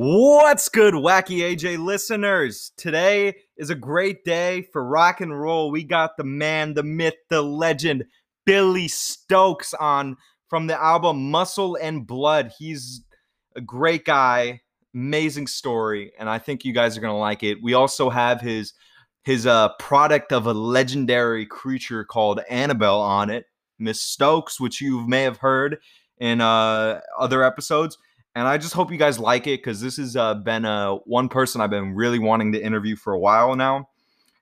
What's good, Wacky AJ listeners? Today is a great day for rock and roll. We got the man, the myth, the legend, Billy Stokes on from the album Muscle and Blood. He's a great guy, amazing story, and I think you guys are gonna like it. We also have his his uh product of a legendary creature called Annabelle on it, Miss Stokes, which you may have heard in uh other episodes and I just hope you guys like it because this has uh, been uh, one person I've been really wanting to interview for a while now.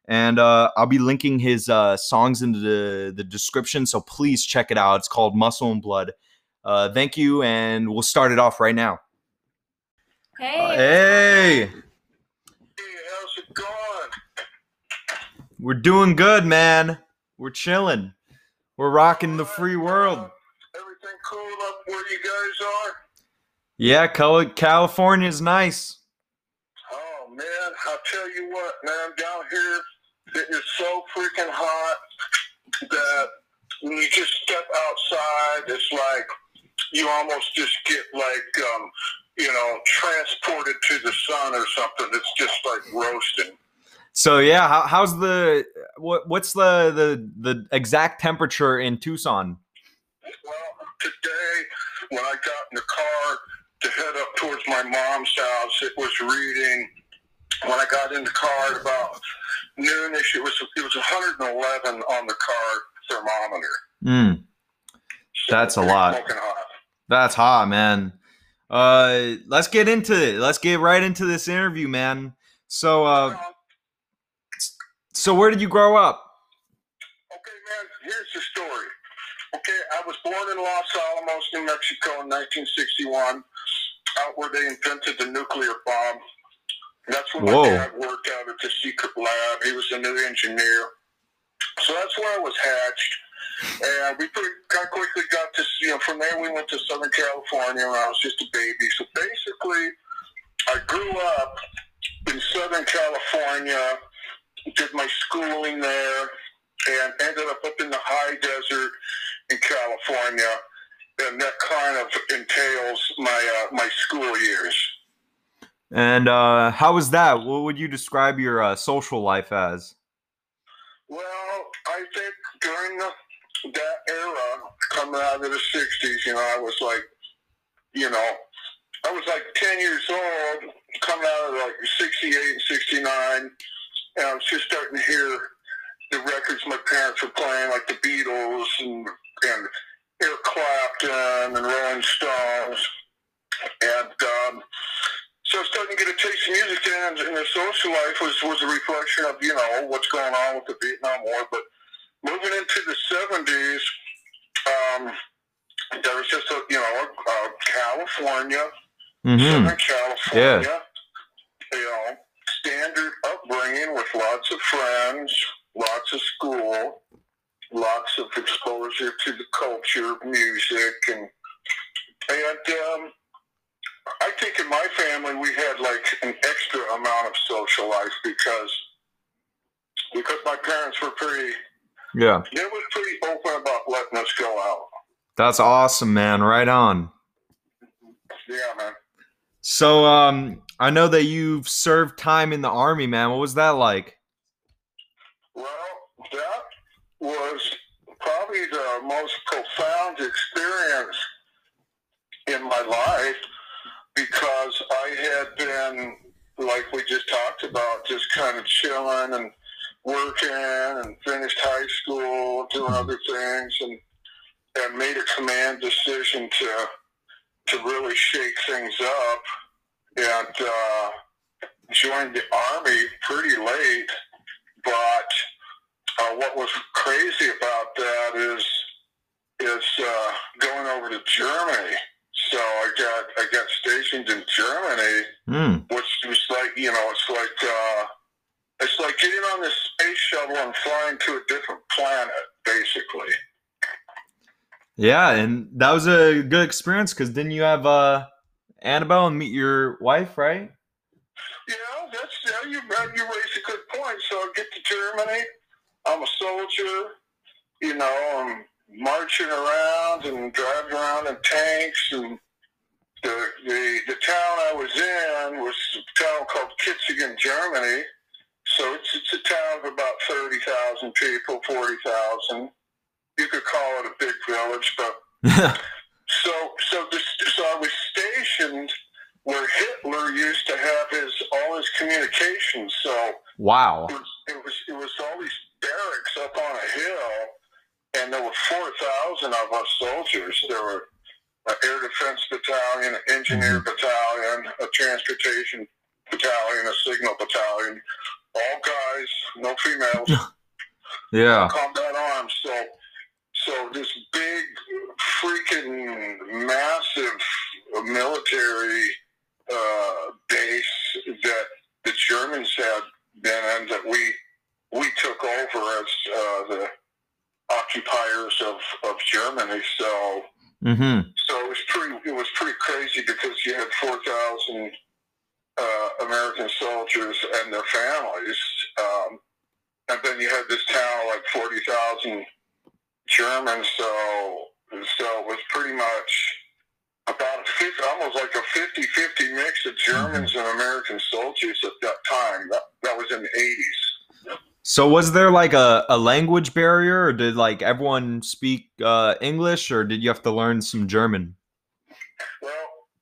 And uh, I'll be linking his uh, songs into the, the description, so please check it out. It's called Muscle and Blood. Uh, thank you, and we'll start it off right now. Hey. Uh, hey, Hey, how's it going? we're doing good, man. We're chilling. We're rocking the free world. Everything cool up where you guys are? Yeah, Cal- California is nice. Oh man, I'll tell you what, man, down here it is so freaking hot that when you just step outside, it's like you almost just get like um, you know, transported to the sun or something. It's just like roasting. So yeah, how, how's the what? What's the the the exact temperature in Tucson? Well, today when I got in the car to head up towards my mom's house, it was reading. When I got in the car at about noonish, it was it was 111 on the car thermometer. Mm, That's a lot. that's hot, man. Uh, let's get into it. Let's get right into this interview, man. So, uh, so where did you grow up? Okay, man, here's the story. Okay, I was born in Los Alamos, New Mexico in 1961, out where they invented the nuclear bomb. That's when Whoa. my dad worked out at the secret lab. He was a new engineer. So that's where I was hatched. And we pretty kind of quickly got to, you know, from there we went to Southern California when I was just a baby. So basically, I grew up in Southern California, did my schooling there, and ended up up in the high desert in California, and that kind of entails my uh, my school years. And uh, how was that? What would you describe your uh, social life as? Well, I think during the, that era, coming out of the '60s, you know, I was like, you know, I was like 10 years old, coming out of like '68 and '69, and I was just starting to hear the records my parents were playing, like the Beatles and and Eric Clapton and Rolling Stones, and um, so starting to get a taste of music then, and the social life was was a reflection of you know what's going on with the Vietnam War. But moving into the seventies, um, there was just a you know uh, California, Mm-hmm. Southern California, you know, standard upbringing with lots of friends, lots of school, lots of exposure to the culture, music, and and um, I think in my family we had like an extra amount of social life because because my parents were pretty Yeah, they were pretty open about letting us go out. that's awesome, man. Right on. Yeah, man. So, um, I know that you've served time in the army, man. What was that like? Well, was probably the most profound experience in my life because I had been, like we just talked about, just kind of chilling and working and finished high school, doing other things, and and made a command decision to to really shake things up and uh, joined the army pretty late. But uh, what was crazy about that is is uh, going over to Germany. So I got I got stationed in Germany, Hmm. which was like you know it's like uh, it's like getting on this space shuttle and flying to a different planet, basically. Yeah, and that was a good experience because didn't you have uh Annabelle and meet your wife, right? Yeah, that's yeah, you you raise a good point. So I get to Germany. I'm a soldier. You know, I'm marching around and driving around in tanks and the, the the town I was in was a town called Kitzingen, Germany. So it's it's a town of about thirty thousand people, forty thousand. You could call it a big village, but so so this so I was stationed where Hitler used to have his all his communications. So wow. it was it was, it was all these barracks up on a hill, and there were four thousand of us soldiers. There were an air defense battalion, an engineer battalion, a transportation battalion, a signal battalion, all guys, no females, Yeah. combat arms. So, so this big, freaking massive military uh, base that the Germans had been in that we took over as uh, the occupiers of, of Germany. So Mm-hmm. so it was pretty it was pretty crazy because you had four thousand uh, American soldiers and their families, um, and then you had this town of like forty thousand Germans. So so it was pretty much about a 50, almost like a 50-50 mix of Germans and American soldiers at that time. That, that was in the eighties. So was there like a, a language barrier or did like everyone speak uh, English or did you have to learn some German? Well,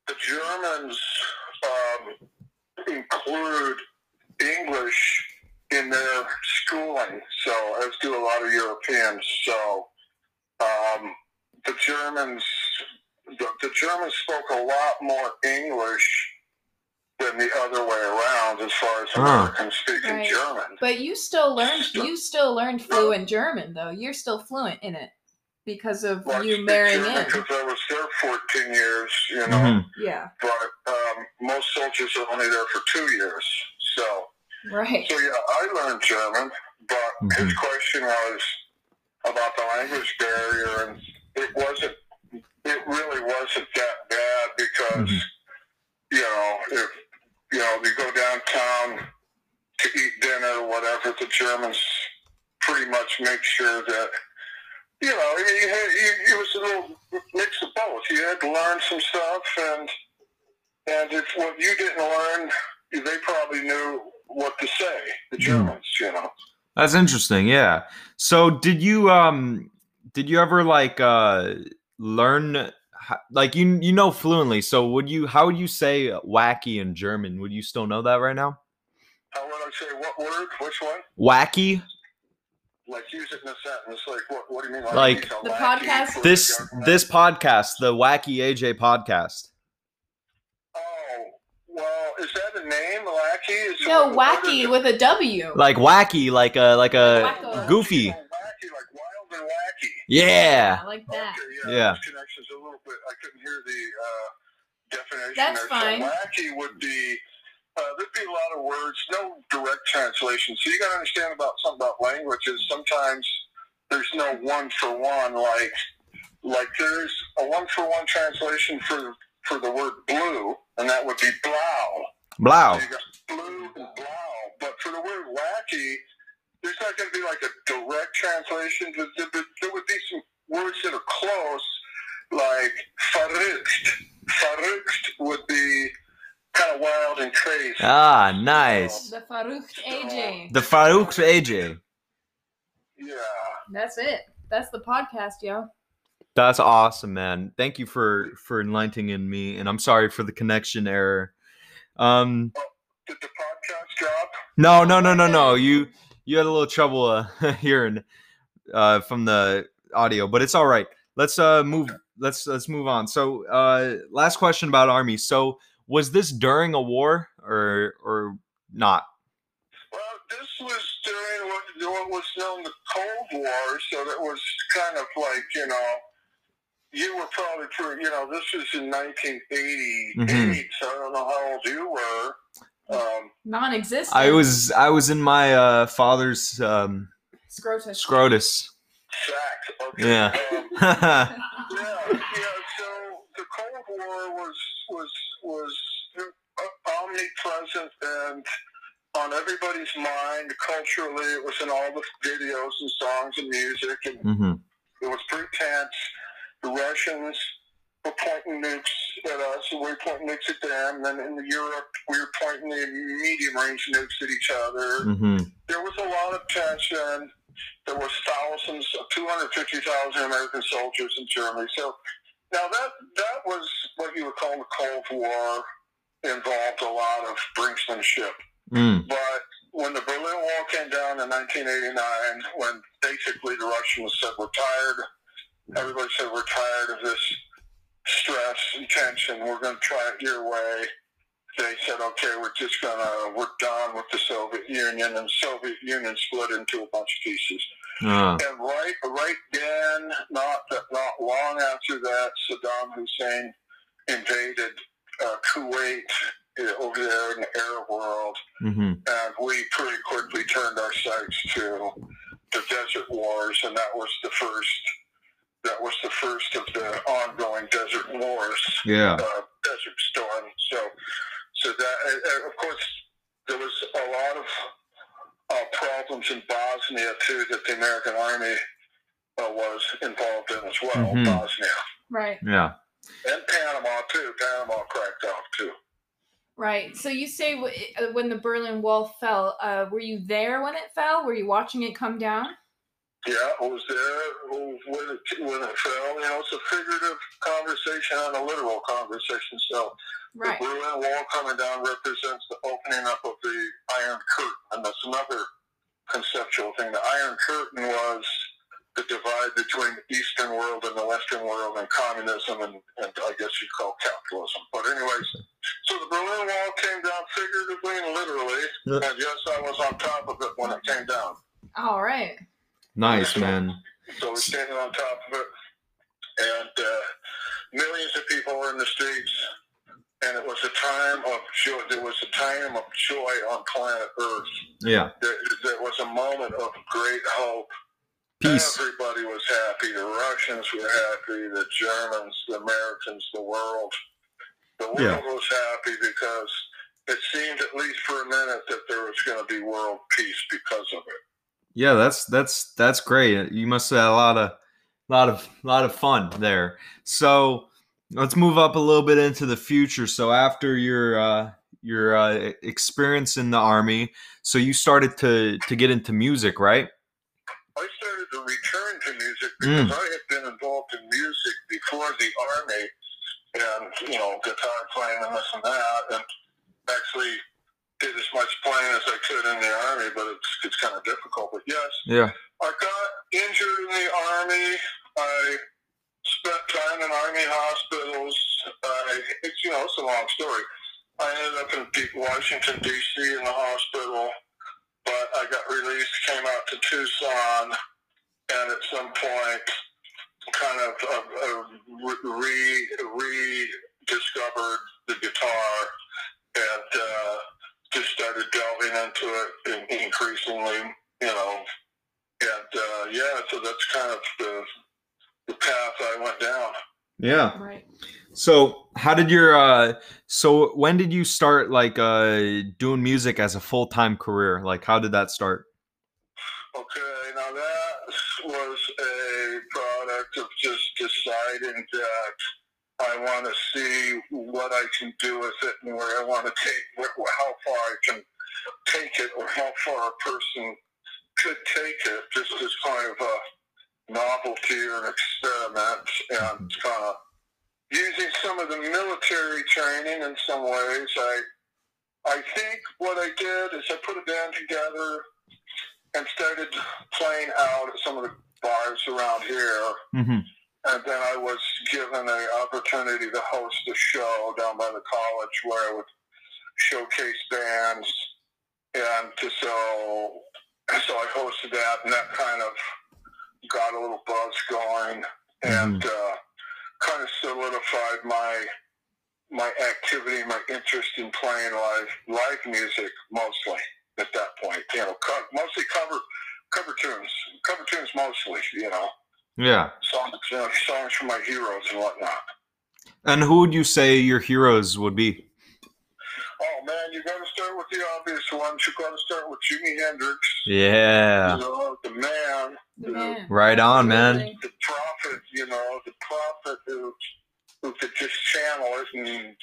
the Germans um, include English in their schooling, so as do a lot of Europeans. So um, the Germans, the, the Germans spoke a lot more English than the other way around, as far as Huh. Americans speaking Right. German. But you still learned you still learned fluent German though. You're still fluent in it because of Well, you marrying German in. because I was there 14 years, you know. Mhm. Yeah. But um, most soldiers are only there for two years, so. Right. So yeah, I learned German, but his question was about the language barrier, and it wasn't. It really wasn't that bad because Mhm. you know if you know you go downtown to eat dinner, or whatever, the Germans pretty much make sure that. You know, you had, you, it was a little mix of both. You had to learn some stuff, and and if what you didn't learn, they probably knew what to say. The Germans, you know. That's interesting. Yeah. So did you um did you ever like uh learn like you you know fluently. So would you how would you say wacky in German? Would you still know that right now? Uh, how would I say what word? Which one? Wacky? Like use it in a sentence. Like what? What do you mean? Like- he's a The podcast- This this podcast, the Wacky AJ podcast. Oh well, is that a name? Lackey? Is it- No, wacky with a W. Like wacky, like a like a Wacko. goofy. And wacky. Yeah. I like that. Okay, Yeah. yeah. This connection's a little bit. I couldn't hear the uh, definition. That's there. fine. So wacky would be. Uh, there'd be a lot of words, no direct translation. So you got to understand about something about languages. Sometimes there's no one for one. Like, like there's a one for one translation for for the word blue, and that would be blow. Blow. So you got blue and blow. But for the word wacky, there's not going to be like a direct translation. But there, but there would be some words that are close, like verrückt. Verrückt would be kind of wild and crazy. Ah, nice. The Faruch AJ. The Farouk AJ. Yeah. That's it. That's the podcast, yo. That's awesome, man. Thank you for for enlightening me, and I'm sorry for the connection error. Um, Did the podcast drop? no, no, no, no, no. You you had a little trouble uh, hearing uh, from the audio, but it's all right. Let's uh move. Let's let's move on. So, uh, last question about army. So, was this during a war or or not? Well, this was during what, what was known the Cold War, so that was kind of like, you know, you were probably, pretty, you know, this was in 1988, Mhm. so I don't know how old you were. Um, Non-existent. I was I was in my uh, father's um, Scrotus. scrotus. sack. Okay. Yeah. Um, yeah, yeah. So the Cold War was was was omnipresent and on everybody's mind culturally. It was in all the videos and songs and music, and hmm it was pretty tense. The Russians were pointing nukes at us, and we were pointing nukes at them. And then in Europe, we were pointing the medium range nukes at each other. Mm-hmm. There was a lot of tension. There was thousands, 250,000 American soldiers in Germany. So now that that was what you would call the Cold War. Involved a lot of brinksmanship. Mm. But when the Berlin Wall came down in 1989, when basically the Russians said we're tired, everybody said we're tired of this stress and tension. We're going to try it your way. They said, okay, we're just going to, we're done with the Soviet Union, and Soviet Union split into a bunch of pieces. Uh, And right, right then, not that, not long after that, Saddam Hussein invaded uh, Kuwait uh, over there in the Arab world, mm-hmm. and we pretty quickly turned our sights to the Desert Wars, and that was the first. That was the first of the ongoing Desert Wars, Yeah. uh, Desert Storm. So, so that uh, of course there was a lot of uh, problems in Bosnia too that the American Army uh, was involved in as well. Mhm. Bosnia Right. Yeah. and Panama too. Panama cracked off too. Right. So you say w- uh, when the Berlin Wall fell, uh, were you there when it fell? Were you watching it come down? Yeah, I was there when it, when it fell. You know, it's a figurative conversation and a literal conversation. So Right. the Berlin Wall coming down represents the opening up of the Iron Curtain, and that's another conceptual thing. The Iron Curtain was the divide between the Eastern world and the Western world, and communism, and, and I guess you'd call capitalism. But anyways, so the Berlin Wall came down figuratively and literally, Yeah. and yes, I was on top of it when it came down. All right. Nice, man. So we're standing on top of it, and uh, millions of people were in the streets, and it was a time of joy. There was a time of joy on planet Earth. Yeah. There, there was a moment of great hope. Peace. Everybody was happy. The Russians were happy. The Germans, the Americans, the world. The world Yeah. was happy because it seemed, at least for a minute, that there was going to be world peace because of it. Yeah, that's that's that's great. You must have had a lot of lot of lot of fun there. So let's move up a little bit into the future. So after your uh, your uh, experience in the army, so you started to to get into music, right? I started to return to music Mm. because I had been involved in music before the army, and you know, guitar playing and this and that, and actually did as much playing as I could in the army, but it's it's kind of difficult. But yes, Yeah. I got injured in the army. I spent time in army hospitals. I, it's you know, it's a long story. I ended up in Washington D.C. in the hospital, but I got released, came out to Tucson, and at some point, kind of uh, uh, re rediscovered the guitar and uh, just started delving into it in- increasingly, you know. And uh, yeah, so that's kind of the the path I went down. Yeah. Right. So how did your uh so when did you start like uh doing music as a full-time career? Like how did that start? Okay, now that was a product of just deciding that I want to see what I can do with it and where I want to take, how far I can take it, or how far a person could take it, just as kind of a novelty or an experiment, and kind of using some of the military training in some ways. I, I think what I did is I put a band together and started playing out at some of the bars around here. Mm-hmm. And then I was given an opportunity to host a show down by the college where I would showcase bands. And so, so I hosted that, and that kind of got a little buzz going and uh, kind of solidified my my activity, my interest in playing live live music mostly at that point. You know, co- mostly cover cover tunes, cover tunes mostly. You know, Yeah. songs you know, songs from my heroes and whatnot. And who would you say your heroes would be? Oh man, you got to start with the obvious ones. You got to start with Jimi Hendrix. Yeah. You know, the man, The man. Right on, man. the prophet. You know, the prophet who who could just channel it and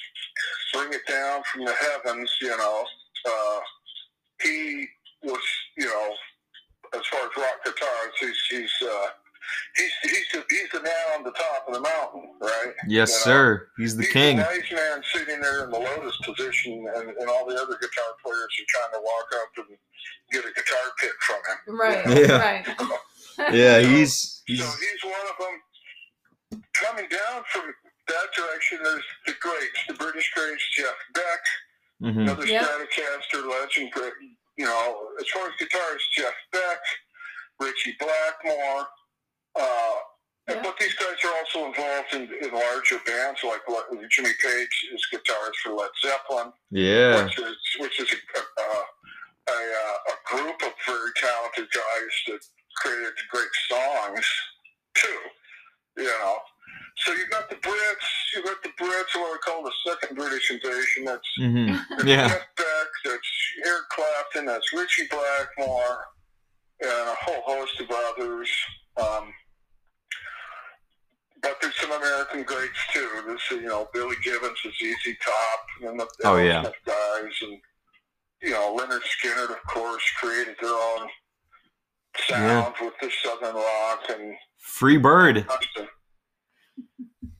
bring it down from the heavens. You know, uh, he was, you know, as far as rock guitars, he's he's uh, he's he's the, he's the man on the top of the mountain, right? Yes, You know, sir. He's the he's king. the wise man sitting there in the lotus position, and, and all the other guitar players are trying to walk up and get a guitar pick from him. Right. Yeah. Right. Yeah, he's he's So he's one of them. Coming down from that direction, there's the greats, the British greats, Jeff Beck, mhm. another Yep. Stratocaster legend. great, You know, as far as guitarists, Jeff Beck, Ritchie Blackmore. Uh, Yeah. But these guys are also involved in, in larger bands, like Jimmy Page is guitarist for Led Zeppelin, yeah. which is which is a, a, a, a group of very talented guys that created great songs too. You know, so you got the Brits, you got the Brits, what I call the second British invasion. That's hmm that's Yeah. Jeff Beck, that's Eric Clapton, that's Ritchie Blackmore, and a whole host of others. Um, but there's some American greats too. There's you know Billy Gibbons is ZZ Top, and the Oh, yeah. Guys, and you know Lynyrd Skynyrd, of course, created their own sound with the Southern rock and Free Bird.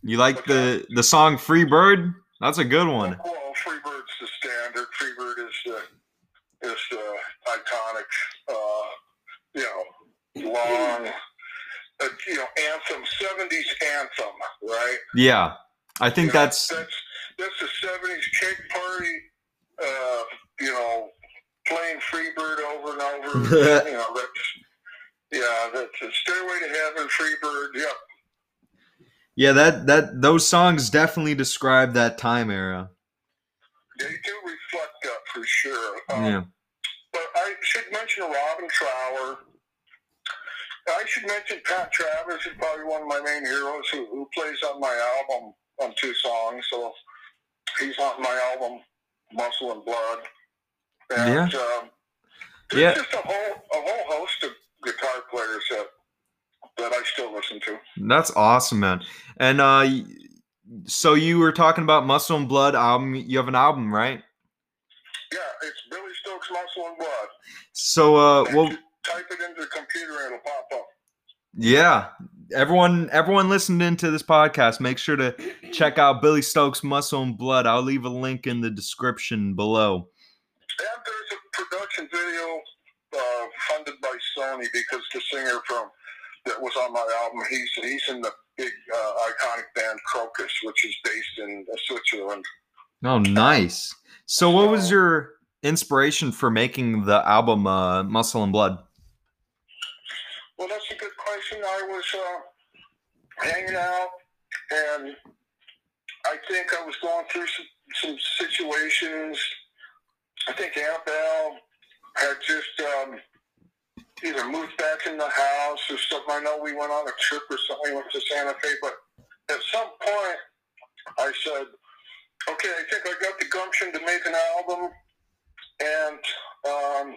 You like the the song Free Bird? That's a good one. Well, Freebird's the standard. Freebird is the is the iconic, uh, you know, long, uh, you know, anthem, seventies anthem, right? Yeah. I think You know, that's that's that's the seventies cake party. Uh, you know, playing Freebird over and over. you know, that's yeah, that's a Stairway to Heaven, Freebird. Yep. yeah, that that those songs definitely describe that time era. They do reflect that for sure. Um, Yeah. But I should mention Robin Trower. I should mention Pat Travers is probably one of my main heroes who, who plays on my album on two songs. So he's on my album, Muscle and Blood. And um, there's Yeah. just a whole a whole host of guitar players that that I still listen to. That's awesome, man. And uh so you were talking about Muscle and Blood album. You have an album, right? Yeah, it's Billy Stokes Muscle and Blood. So uh well type it into the computer and it'll pop up. yeah. Everyone everyone listening to this podcast, make sure to check out Billy Stokes Muscle and Blood. I'll leave a link in the description below. And there's a production video uh, funded by Sony because the singer from that was on my album, he's he's in the big uh, iconic band Krokus, which is based in uh, Switzerland. Oh, nice. So what was your inspiration for making the album uh, Muscle and Blood? Well, that's a good question. I was uh, hanging out, and I think I was going through some, some situations. I think Annabelle had just um, either moved back in the house or something. I know we went on a trip or something. We went to Santa Fe, but at some point, I said, "Okay, I think I got the gumption to make an album, and um,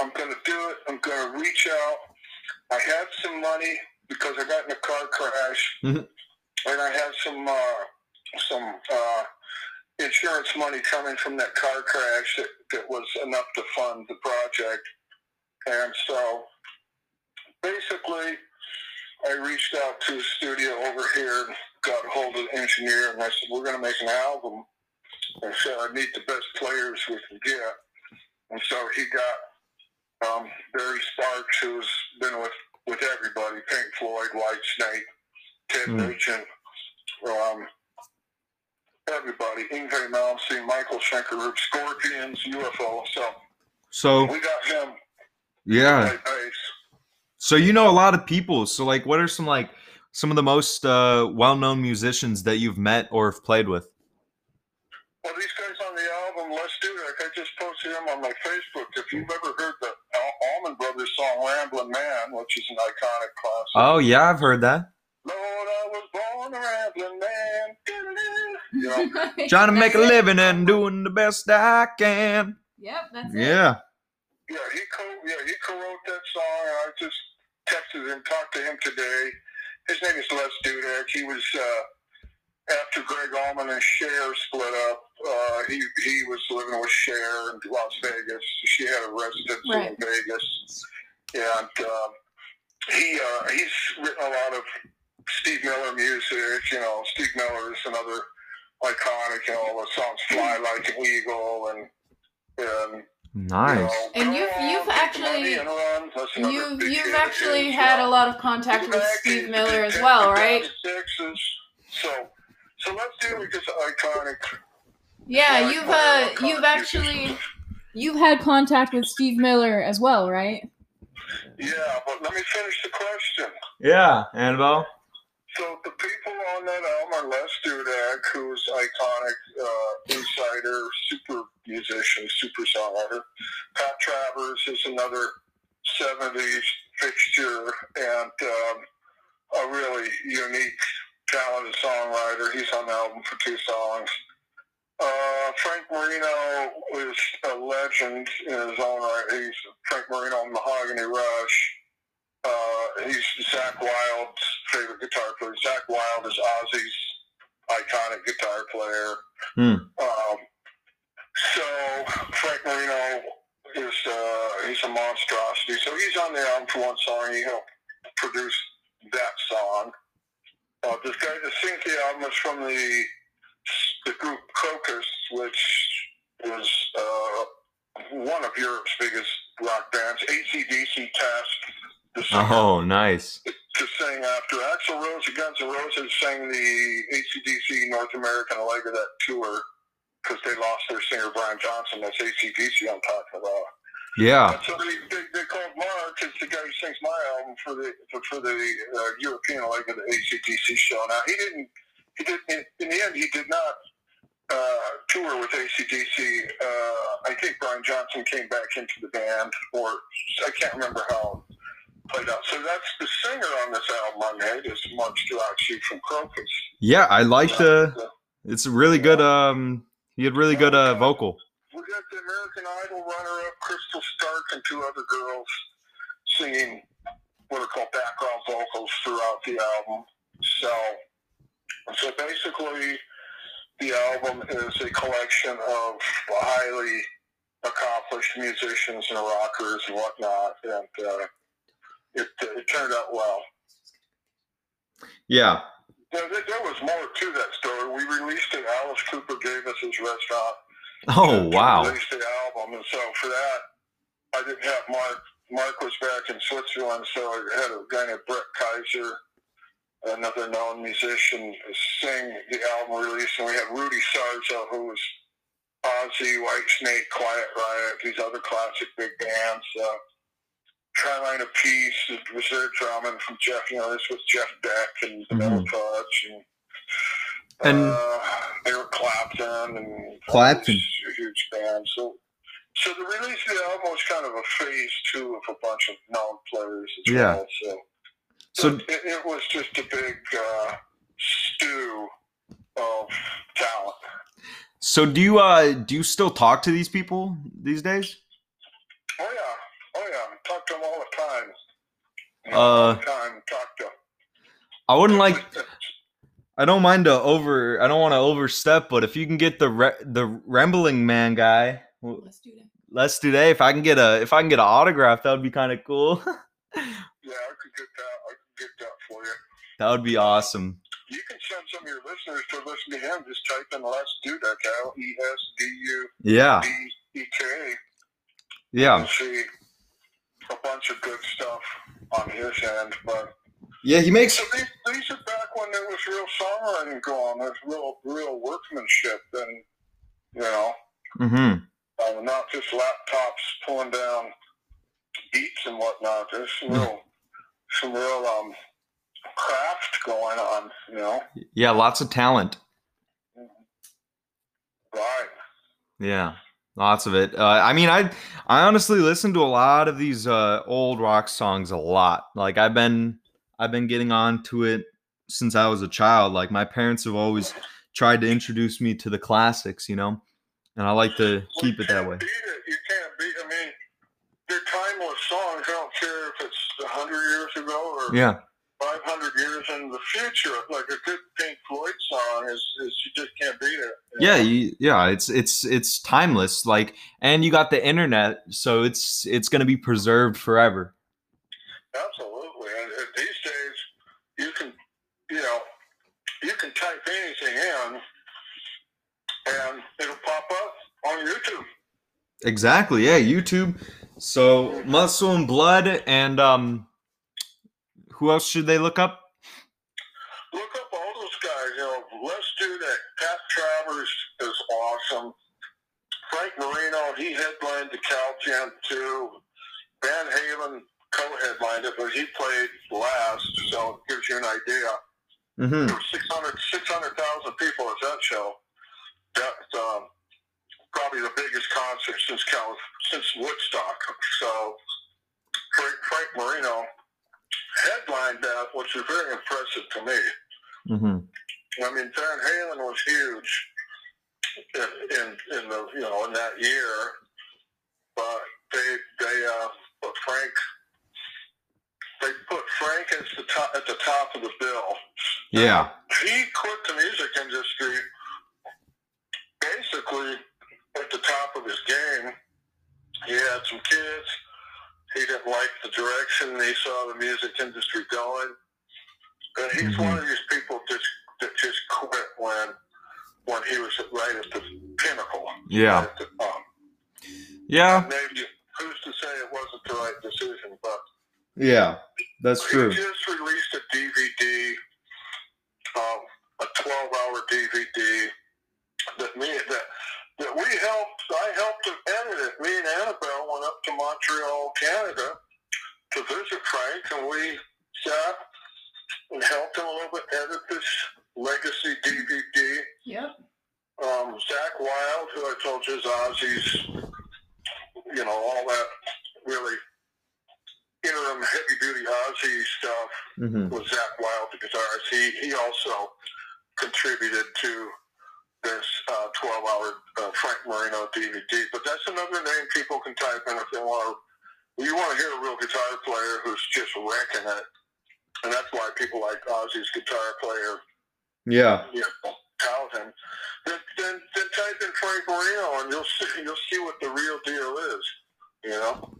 I'm going to do it. I'm going to reach out." I had some money because I got in a car crash, Mhm. and I had some uh, some uh, insurance money coming from that car crash that, that was enough to fund the project. And so, basically, I reached out to a studio over here, got a hold of the engineer, and I said, "We're going to make an album." And so I need the best players we can get. And so he got um, Barry Sparks, who's been with, with everybody, Pink Floyd, White Snake, Ted Mm. Nugent, um, everybody, Yngwie Malmsteen, Michael Schenker, Scorpions, UFO. So So we got him yeah. So you know a lot of people. So like, what are some like some of the most uh, well-known musicians that you've met or have played with? Well, these guys on the album, Let's Do It, I just posted them on my Facebook. If you've ever heard song Ramblin' Man, which is an iconic classic. Oh yeah, I've heard that. Lord, I was born a rambling man. You know, Trying to make a living and doing the best I can. Yep, that's it. Yeah. Yeah, he co yeah he co-wrote that song. I just texted him, talked to him today. His name is Les Dudek. He was uh, after Gregg Allman and Cher split up, uh, he he was living with Cher in Las Vegas. She had a residence Right. in Vegas, and um, he uh, he's written a lot of Steve Miller music. You know, Steve Miller is another iconic. You know, all the songs "Fly Like an Eagle" and and Nice. you know, And you've- you've actually- money and run." That's another You've you've actually his, had yeah. a lot of contact with Steve Miller as well, right? 56s. So, so let's deal with this iconic. Yeah, iconic you've uh iconic you've actually musician. you've had contact with Steve Miller as well, right? Yeah, but let me finish the question. Yeah, Annabelle. So the people on that album are Les Dudek, who's iconic uh, insider, super musician, super songwriter. Pat Travers is another '70s fixture and um, a really unique, talented songwriter. He's on the album for two songs. Uh, Frank Marino is a legend in his own right. He's Frank Marino on Mahogany Rush. Uh, he's Zakk Wylde's favorite guitar player. Zakk Wylde is Ozzy's iconic guitar player. Hmm. Um, so Frank Marino is uh, he's a monstrosity. So he's on the album for one song. He helped produce that song. Uh, this guy that sings the album is from the the group Krokus, which was uh, one of Europe's biggest rock bands. ACDC tasked Oh, nice. to sing after Axl Rose of Guns N' Roses sang the ACDC North American leg of that tour because they lost their singer Brian Johnson. That's ACDC I'm talking about. Yeah. And so they, they, they called Mark, is the guy who sings my album for the for, for the uh, European leg of the ACDC show. Now he didn't. He did in, in the end. He did not uh, tour with ACDC. Uh, I think Brian Johnson came back into the band, or I can't remember how it played out. So that's the singer on this album I made is Marc Storace from Krokus. Yeah, I like the. Uh, It's a really good. Um, he had really good uh vocal. We got the American Idol runner-up, Crystal Stark, and two other girls singing what are called background vocals throughout the album. So, so basically, the album is a collection of highly accomplished musicians and rockers and whatnot, and uh, it, it turned out well. Yeah. There, there there was more to that story. We released it. Alice Cooper gave us his restaurant. Oh to wow. Release the album, and so for that, I didn't have Mark. Mark was back in Switzerland, so I had a guy named Brett Kaiser, another known musician, sing the album release, and we had Rudy Sarzo, who was Ozzy, Whitesnake, Quiet Riot, these other classic big bands. Uh, of Peace their drumming from Jeff. You know, this was Jeff Beck and Vanilla Mhm. Fudge and. And- uh, Eric Clapton and Clapton. a huge band. So, so the release of the album was kind of a phase two of a bunch of known players as Yeah. well. So, So it, it was just a big uh, stew of talent. so do you uh do you still talk to these people these days? Oh yeah, oh yeah. Talk to them all the time. Uh, all the time. Talk to. I wouldn't like. I don't mind to over. I don't want to overstep, but if you can get the re- the rambling man guy, Let's do that. let's do that. If I can get a if I can get an autograph, that would be kind of cool. Yeah, I could get that. I could get that for you. That would be awesome. You can send some of your listeners to listen to him. Just type in Les Dudek, L E S D U Yeah, D E K. yeah, see a bunch of good stuff on his end. But yeah. He makes so these, these are back when there was real songwriting going. There's real real workmanship, and you know, hmm uh, not just laptops pulling down beats and whatnot. There's some real some real um, craft going on. You know, Yeah, lots of talent. right? Yeah, lots of it. Uh, I mean, I I honestly listen to a lot of these uh, old rock songs a lot. Like I've been I've been getting on to it since I was a child. Like my parents have always tried to introduce me to the classics, you know, and I like to keep you it that way. Beat it. You can't beat. I mean, they're timeless songs. I don't care if it's hundred years ago or Yeah, 500 years in the future. Like a good Pink Floyd song is, is you just can't beat it. you Yeah, you, yeah, it's it's it's timeless. Like, and you got the internet, so it's it's gonna be preserved forever. Absolutely. And these days, you can, you know, you can type anything in, and it'll pop up on YouTube. Exactly. Yeah, YouTube. So muscle and blood, and um, who else should they look up? Look up all those guys. You know, let's do that. Pat Travers is awesome. Frank Marino, he headlined the Cal Jam too. Van Halen co-headlined it, but he played last, so it gives you an idea. Mm-hmm. There were 600 600,000 people at that show. That's um, probably the biggest concert since Cal, since Woodstock. So Frank, Frank Marino headlined that, which is very impressive to me. Mm-hmm. I mean, Van Halen was huge in, in, in the you know in that year, but they they uh, put Frank they put Frank as the top at the top of the bill. Yeah. He quit the music industry basically at the top of his game. He had some kids. He didn't like the direction he saw the music industry going. And he's Mhm. one of these people just that just quit when when he was right at the pinnacle. Yeah. At the top. Yeah. Maybe who's to say it wasn't the right decision, but Yeah. That's he true. just released a DVD, um, a 12-hour DVD that me that we helped. I helped him edit it. Me and Annabelle went up to Montreal, Canada, to visit Frank, and we sat and helped him a little bit edit this legacy DVD. Yep. Um, Zakk Wylde, who I told you is Ozzy's, you know, all that really interim heavy duty Ozzy stuff Mm-hmm. was Zakk Wylde, the guitarist. He he also contributed to this uh, 12-hour uh, Frank Marino DVD. But that's another name people can type in if they want to. You want to hear a real guitar player who's just wrecking it, and that's why people like Ozzy's guitar player, Yeah. you know. Then, then, then type in Frank Marino, and you'll see you'll see what the real deal is. You know,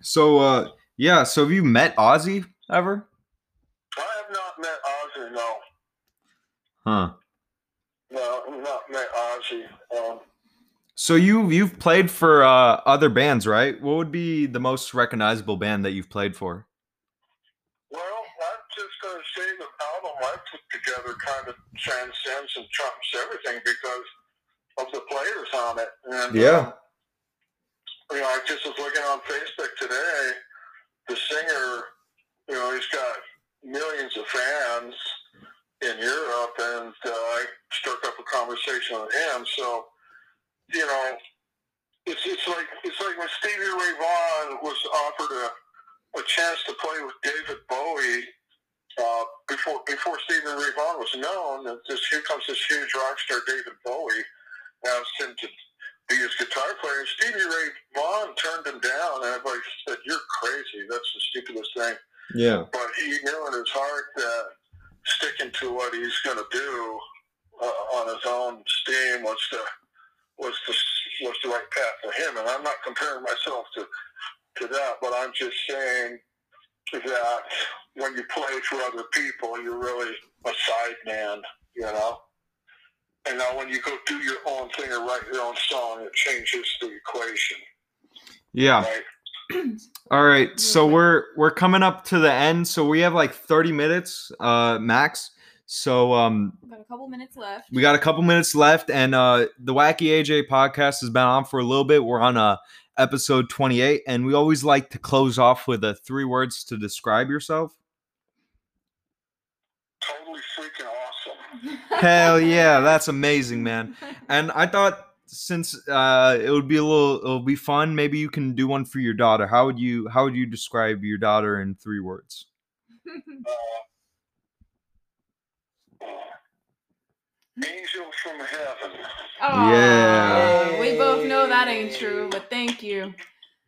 So uh, yeah. So have you met Ozzy ever? I have not met Ozzy. No, Huh. No, not Ozzy. Um, So you you've played for uh, other bands, right? What would be the most recognizable band that you've played for? Well, I'm just going to say the album I put together kind of transcends and trumps everything because of the players on it. And, Yeah. uh, you know, I just was looking on Facebook today. The singer, you know, he's got millions of fans in Europe, and uh, I struck up a conversation with him. So, you know, it's it's like it's like when Stevie Ray Vaughan was offered a a chance to play with David Bowie uh, before before Stevie Ray Vaughan was known. that This here comes this huge rock star David Bowie asked him to be his guitar player. Stevie Ray Vaughan turned him down, and everybody said, "You're crazy. That's the stupidest thing." Yeah. But he knew in his heart that sticking to what he's going to do uh, on his own steam was the was the was the right path for him. And I'm not comparing myself to to that, but I'm just saying that when you play for other people, you're really a side man, you know. And now when you go do your own thing or write your own song, it changes the equation, Yeah. right? All right. So we're we're coming up to the end. So we have like 30 minutes uh max. So um We've got a couple minutes left. we got a couple minutes left and uh the Wacky AJ podcast has been on for a little bit. We're on uh episode 28 and we always like to close off with a three words to describe yourself. Totally freaking awesome. Hell yeah, that's amazing, man. And I thought since uh it would be a little it'll be fun, maybe you can do one for your daughter. How would you how would you describe your daughter in three words? Uh, angel from heaven. Aw, Yeah. We both know that ain't true, but thank you.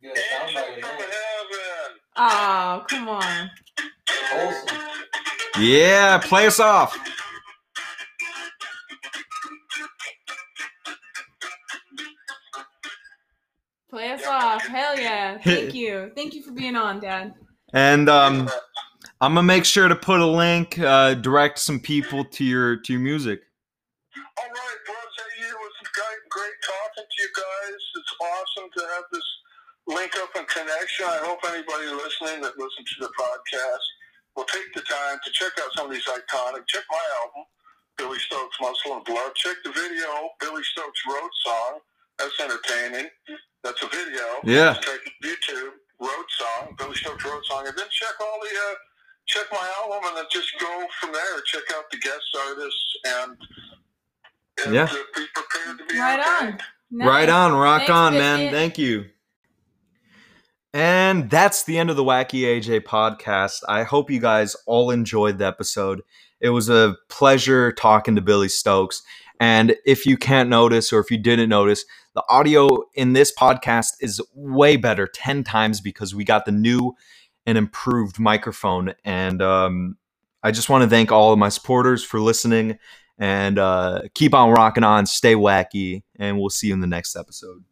You Angel from heaven. Oh, come on. Wholesome. Yeah, play us off. Play us off. Hell yeah. Thank you. Thank you for being on, Dad. And um, I'm gonna make sure to put a link, uh, direct some people to your to your music. All right, Buzz. Hey, it was great, great talking to you guys. It's awesome to have this link up and connection. I hope anybody listening that listens to the podcast will take the time to check out some of these iconic. Check my album, Billy Stokes Muscle and Blood. Check the video, Billy Stokes Road Song. That's entertaining. That's a video. Yeah. Just Check YouTube Road Song, Billy Stokes Road Song, and then check all the. Uh, check my album and then just go from there. Check out the guest artists and. and Yeah. be prepared to be Right okay. on. Nice. Right on, rock Thanks, on, man. Biscuit. Thank you. And that's the end of the Wacky AJ podcast. I hope you guys all enjoyed the episode. It was a pleasure talking to Billy Stokes. And if you can't notice, or if you didn't notice, the audio in this podcast is way better 10 times because we got the new and improved microphone. And um, I just want to thank all of my supporters for listening and uh, keep on rocking on, stay wacky, and we'll see you in the next episode.